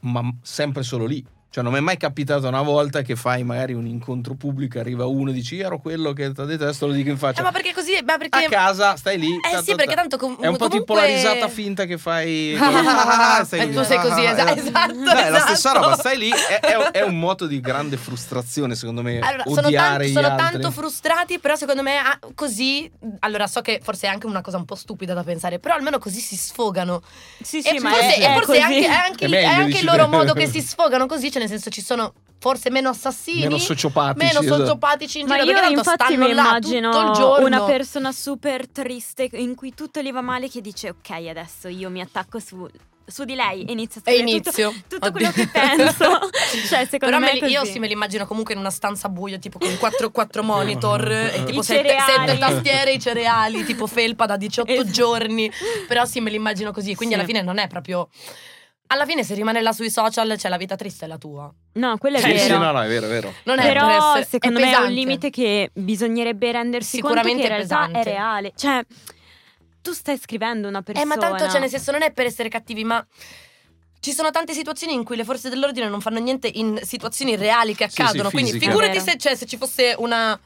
ma sempre solo lì. Cioè non mi è mai capitato una volta che fai magari un incontro pubblico, arriva uno e dici "Io ero quello che ti ha detesto, lo dico in faccia. Eh, ma perché così? Ma perché... a casa stai lì. Eh ta, sì, ta, perché ta. tanto com- È un po' tipo comunque- la risata finta che fai. Stai E lì. tu sei così, Ah, esa- eh. esatto, Beh, la stessa esatto. roba, stai lì. È, è un- è un moto di grande frustrazione, secondo me. Allora, sono, odiare tanto, gli sono altri. tanto frustrati, però secondo me ah, così. Allora, so che forse è anche una cosa un po' stupida da pensare, però almeno così si sfogano. Sì, e sì, ma forse, è, e è forse è anche, è anche- È meglio, è anche il loro modo che si sfogano così, cioè nel senso ci sono forse meno assassini, Meno sociopatici. meno esatto. sociopatici in Ma giro, io perché tanto infatti stanno mi là immagino tutto una persona super triste in cui tutto gli va male che dice ok adesso io mi attacco su, su di lei e inizio a E scrivere tutto, inizio. tutto Oddio. quello che penso. cioè secondo Però me me io sì me li immagino comunque in una stanza buia, tipo con 4, quattro monitor e tipo I sette, cereali. sette tastiere, i cereali, tipo felpa da 18 Esatto. giorni. Però sì, me li immagino così. Quindi Sì. alla fine non è proprio. Alla fine, se rimane là sui social, cioè la vita triste è la tua. No, quello è Sì, vero. sì, no, no, è vero, è vero. Non è per Però essere- secondo è me è un limite che bisognerebbe rendersi conto che in Sicuramente realtà è pesante. reale. Cioè tu stai scrivendo una persona. Eh, ma tanto, cioè, nel senso, non è per essere cattivi, ma. Ci sono tante situazioni in cui le forze dell'ordine non fanno niente in situazioni reali che Sì, sì, accadono. quindi figurati se, cioè, se ci fosse una.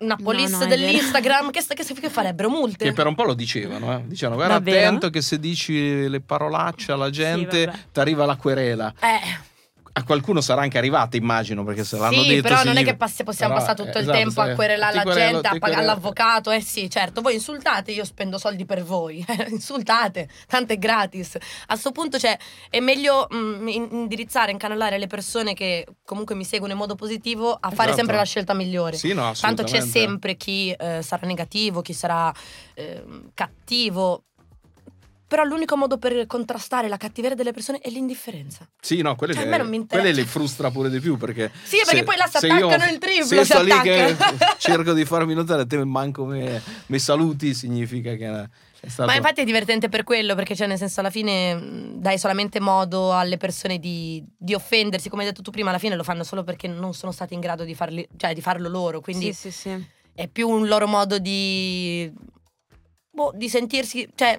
Una police no, no, dell'Instagram che, che, che, farebbero multe. Che per un po' lo dicevano, eh? dicevano guarda Davvero? attento che se dici le parolacce alla gente sì, ti arriva la querela. Eh a qualcuno sarà anche arrivata, immagino, perché se l'hanno sì, detto. Però non è che passi, possiamo però, passare tutto esatto, il tempo a querelare la querelo, gente, a pagare l'avvocato. Eh sì, certo, voi insultate, io spendo soldi per voi. insultate, tanto è gratis. A questo punto, cioè, è meglio mh, mm, indirizzare, incanalare le persone che comunque mi seguono in modo positivo a fare esatto. sempre la scelta migliore. Sì, no, Tanto c'è sempre chi eh, sarà negativo, chi sarà eh, cattivo però l'unico modo per contrastare la cattiveria delle persone è l'indifferenza. Sì, no, quelle, cioè, le, quelle le frustra pure di più perché... Sì, perché se, poi là si attaccano il triplo. Se io sto lì che cerco di farmi notare, te manco me, me saluti, significa che... Stato... Ma infatti è divertente per quello, perché cioè nel senso alla fine dai solamente modo alle persone di, di, offendersi, come hai detto tu prima, alla fine lo fanno solo perché non sono stati in grado di, farli, cioè, di farlo loro, quindi sì, sì, sì. è più un loro modo di, boh, di sentirsi, cioè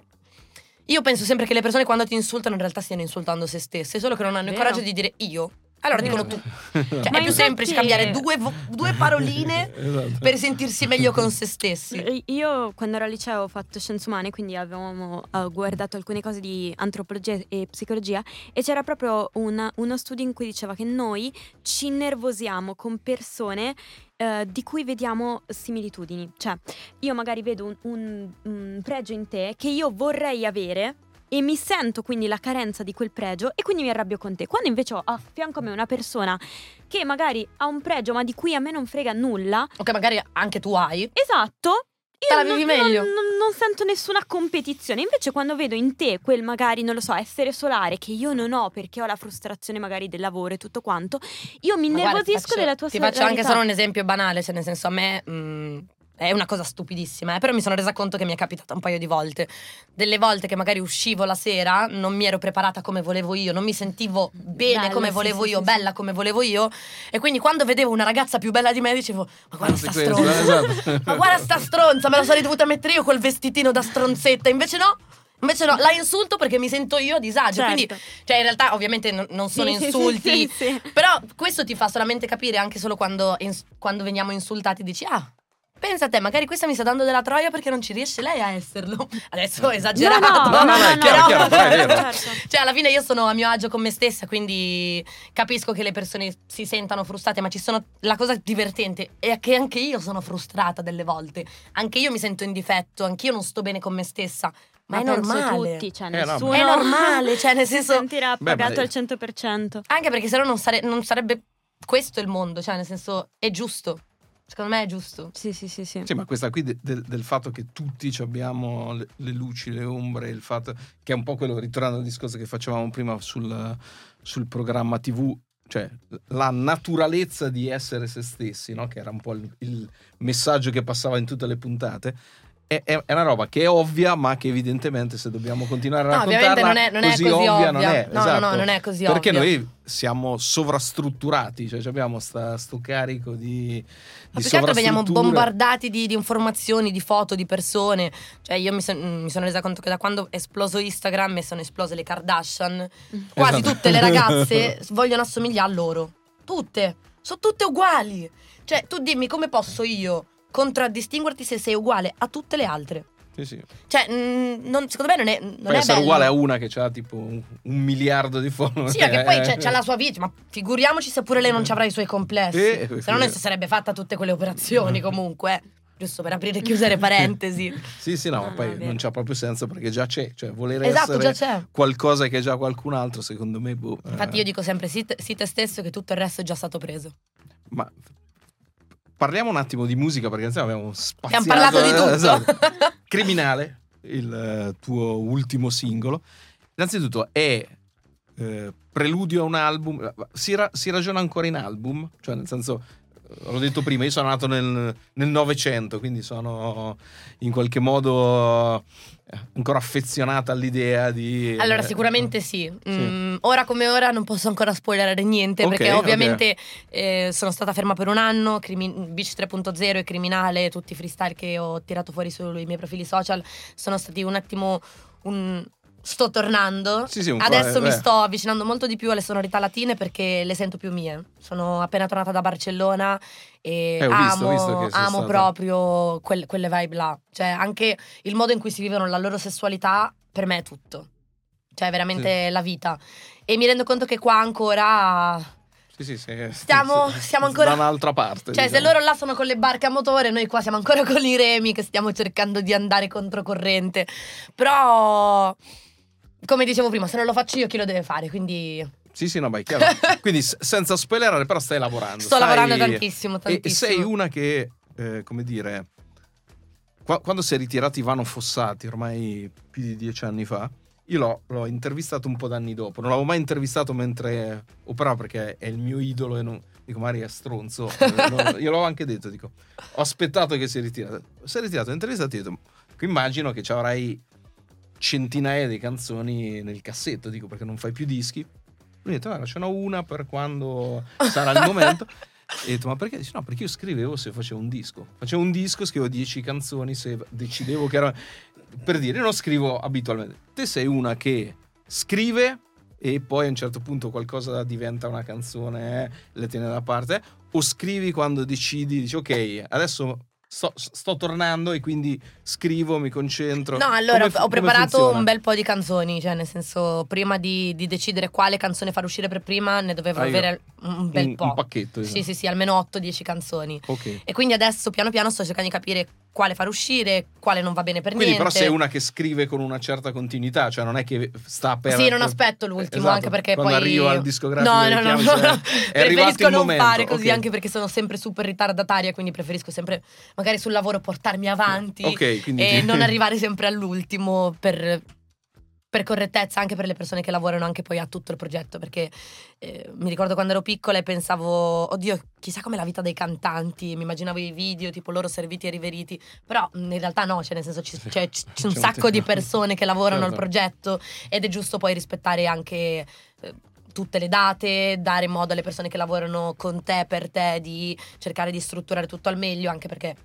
io penso sempre che le persone quando ti insultano in realtà stiano insultando se stesse, solo che non hanno Vero. il coraggio di dire io. Allora dicono tu. Cioè, è più infatti... semplice cambiare due, due paroline esatto. per sentirsi meglio con se stessi. Io quando ero al liceo ho fatto scienze umane, quindi avevamo uh, guardato alcune cose di antropologia e psicologia e c'era proprio una, uno studio in cui diceva che noi ci nervosiamo con persone Uh, di cui vediamo similitudini. Cioè, io magari vedo un, un, un, pregio in te che io vorrei avere, e mi sento quindi la carenza di quel pregio e quindi mi arrabbio con te. Quando invece ho a fianco a me una persona che magari ha un pregio ma di cui a me non frega nulla. O che magari anche tu hai. Esatto. Io la vivi non, meglio. Non, non, non, sento nessuna competizione. Invece, quando vedo in te quel magari, non lo so, essere solare che io non ho perché ho la frustrazione magari del lavoro e tutto quanto, io mi innervosisco della tua Ti faccio anche solo un esempio banale, cioè nel senso a me. Mh, mm, è una cosa stupidissima, eh? però mi sono resa conto che mi è capitata un paio di volte. Delle volte che magari uscivo la sera, non mi ero preparata come volevo io, non mi sentivo bene bella, come volevo sì, io, sì, bella sì. come volevo io. E quindi quando vedevo una ragazza più bella di me dicevo: Ma guarda sta stronza, esatto. ma guarda sta stronza, me la sarei dovuta mettere io quel vestitino da stronzetta. Invece no. Invece no, la insulto perché mi sento io a disagio. Certo. Quindi, cioè, in realtà, ovviamente non, non sono sì, insulti. Sì, sì, però questo ti fa solamente capire anche solo quando, quando veniamo insultati, dici, ah, pensa a te, magari questa mi sta dando della troia perché non ci riesce lei a esserlo. Adesso ho esagerato. No, no, no, no, no, chiaro, chiaro, però è vero. Certo. Cioè, alla fine io sono a mio agio con me stessa, quindi capisco che le persone si sentano frustrate, ma ci sono la cosa divertente è che anche io sono frustrata delle volte. Anche io mi sento in difetto, anche io non sto bene con me stessa. Ma, ma è normale. tutti, cioè eh, nessuno è normale, cioè nel senso si sentirà pagato al 100%. Anche perché se no non, sare- non sarebbe questo il mondo, cioè nel senso è giusto. Secondo me è giusto. Sì, sì, sì. Sì, sì ma questa qui de- de- del fatto che tutti abbiamo le, le, luci, le ombre, il fatto che è un po' quello, ritornando al discorso che facevamo prima sul, sul programma TV, cioè la naturalezza di essere se stessi, no? che era un po' il, il messaggio che passava in tutte le puntate è, è, una roba che è ovvia, ma che evidentemente se dobbiamo continuare a no, raccontarla non è, non così, è così ovvia, non è. No, esatto. no, no, non è così Perché ovvia. noi siamo sovrastrutturati, cioè abbiamo sta, sto carico di, ma più che altro veniamo bombardati di, di, informazioni, di foto, di persone. Cioè, io mi, son, mi, sono resa conto che da quando è esploso Instagram e sono esplose le Kardashian, quasi esatto. tutte le ragazze vogliono assomigliare a loro. Tutte. Sono tutte uguali. Cioè, tu dimmi come posso io contraddistinguerti se sei uguale a tutte le altre. Sì, sì. Cioè, mh, mm, non, secondo me non è. Non Puoi è essere bello. uguale a una che ha tipo un, un miliardo di follower. Sì, che poi c'ha, c'ha, la sua vita, ma figuriamoci se pure lei non ci avrà i suoi complessi. Eh, se no, non si sarebbe fatta tutte quelle operazioni comunque. Eh. Giusto per aprire e chiudere parentesi. sì, sì, no, ma poi non c'ha proprio senso perché già c'è. Cioè, volere esatto, essere qualcosa che è già qualcun altro, secondo me. Boh, Infatti, eh. io dico sempre: sii te, sii te stesso, che tutto il resto è già stato preso. Ma parliamo un attimo di musica perché insomma abbiamo spaziato. Abbiamo parlato di tutto. Esatto. Criminale, il uh, tuo ultimo singolo. Innanzitutto è eh, preludio a un album. Si, ra- si, ragiona ancora in album? Cioè, nel senso, l'ho detto prima, io sono nato nel Novecento, quindi sono in qualche modo eh, ancora affezionata all'idea di... Allora, eh, sicuramente sì. Mm, ora come ora non posso ancora spoilerare niente, okay, perché ovviamente okay. eh, sono stata ferma per un anno, Crimi- Beach 3.0 e Criminale, tutti i freestyle che ho tirato fuori sui miei profili social, sono stati un attimo un, sto tornando. Sì, sì, un po', Adesso eh, mi eh. sto avvicinando molto di più alle sonorità latine perché le sento più mie. Sono appena tornata da Barcellona e Eh, ho amo, visto, ho visto che amo stata. proprio quelle, quelle vibe là. Cioè, anche il modo in cui si vivono la loro sessualità per me è tutto. Cioè, veramente la vita. E mi rendo conto che qua ancora. Sì, sì, sì. Stiamo- sì, siamo ancora- Da un'altra parte. Cioè, se diciamo. loro là sono con le barche a motore, noi qua siamo ancora con i remi che stiamo cercando di andare controcorrente. Però, come dicevo prima, se non lo faccio io, chi lo deve fare? Quindi Sì, sì, no, ma è chiaro. Quindi s- senza spoilerare, però stai lavorando. sto stai- lavorando tantissimo, tantissimo. e sei una che, eh, come dire, qua- quando si è ritirato Ivano Fossati, ormai più di dieci anni fa, io l'ho, l'ho intervistato un po' d'anni dopo. Non l'avevo mai intervistato mentre operava perché è il mio idolo e non... Dico, Mari è stronzo. Eh, no, io l'ho anche detto, dico, ho aspettato che si è ritirato. Si è ritirato, ho intervistato e ho detto, immagino che ci avrai centinaia di canzoni nel cassetto, dico, perché non fai più dischi. Lui ha detto, guarda, ce n'ho una per quando sarà il momento. E ho detto, ma perché? Dice, no, perché io scrivevo se facevo un disco. Facevo un disco, scrivevo 10 canzoni, se decidevo che era... Per dire, non scrivo abitualmente. Te sei una che scrive e poi a un certo punto qualcosa diventa una canzone, eh, le tiene da parte, o scrivi quando decidi, dici, ok, adesso sto, sto tornando e quindi scrivo, mi concentro. No, allora Come ho preparato un bel po' di canzoni, cioè nel senso prima di, di decidere quale canzone far uscire per prima ne dovevo Ah, avere un bel un, po'. un pacchetto. Sì, diciamo. sì, sì, almeno 8-10 canzoni. Ok. E quindi adesso piano piano sto cercando di capire quale far uscire, quale non va bene per Quindi niente. però sei una che scrive con una certa continuità, cioè non è che sta per... Sì, non aspetto l'ultimo, Esatto, anche perché quando poi. arriva al discografico No, no, no, no. cioè, preferisco non momento, fare così, ok. anche perché sono sempre super ritardataria, quindi preferisco sempre, magari sul lavoro, portarmi avanti Ok, quindi e non arrivare sempre all'ultimo per, per correttezza, anche per le persone che lavorano anche poi a tutto il progetto. Perché eh, mi ricordo quando ero piccola e pensavo, oddio, chissà com'è la vita dei cantanti. Mi immaginavo i video, tipo loro serviti e riveriti. Però mh, in realtà no, cioè nel senso c- c'è un C'è un sacco di persone che lavorano al Certo. progetto ed è giusto poi rispettare anche eh, tutte le date, dare modo alle persone che lavorano con te, per te, di cercare di strutturare tutto al meglio, anche perché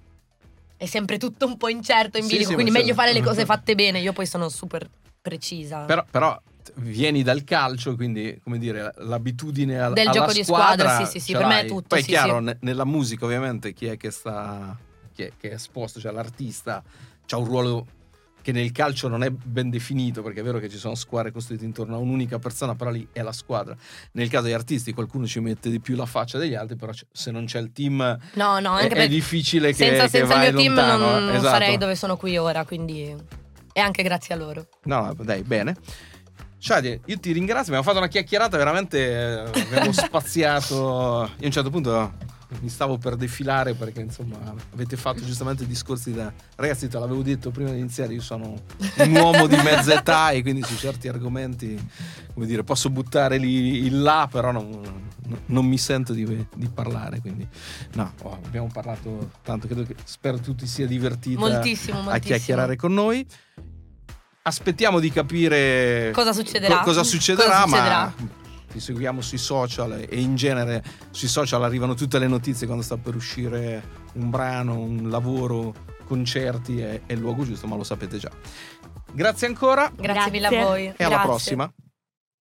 è sempre tutto un po' incerto in Sì, bilico, sì, quindi ma meglio certo. fare le cose fatte bene. Io poi sono super precisa. Però, però vieni dal calcio, quindi come dire, l'abitudine al, Del gioco di squadra, sì, sì, sì, per me è l'hai. tutto, Poi è sì, chiaro, sì. ne- nella musica ovviamente chi è che sta, chi è, che è esposto, cioè l'artista, ha un ruolo che nel calcio non è ben definito, perché è vero che ci sono squadre costruite intorno a un'unica persona, però lì è la squadra. Nel caso degli artisti qualcuno ci mette di più la faccia degli altri, però se non c'è il team no, no, è, è difficile che, senza, che senza il vai mio team lontano, non, eh. non Esatto. sarei dove sono qui ora, quindi è anche grazie a loro. No, dai, bene. Shadi, io ti ringrazio, abbiamo fatto una chiacchierata veramente, eh, abbiamo spaziato. Io a un certo punto mi stavo per defilare perché insomma avete fatto giustamente discorsi da... Ragazzi, te l'avevo detto prima di iniziare, io sono un uomo di mezza età e quindi su certi argomenti, come dire, posso buttare lì in là, però non, non mi sento di, di parlare, quindi no, oh, abbiamo parlato tanto, credo che spero tu ti sia Moltissimo, a moltissimo. chiacchierare con noi. Aspettiamo di capire Cosa succederà? co- cosa succederà, Cosa succederà? ma ti seguiamo sui social e in genere sui social arrivano tutte le notizie quando sta per uscire un brano, un lavoro, concerti, è, è il luogo giusto, ma lo sapete già. Grazie ancora Grazie, mille a Grazie. voi. e alla Grazie. prossima.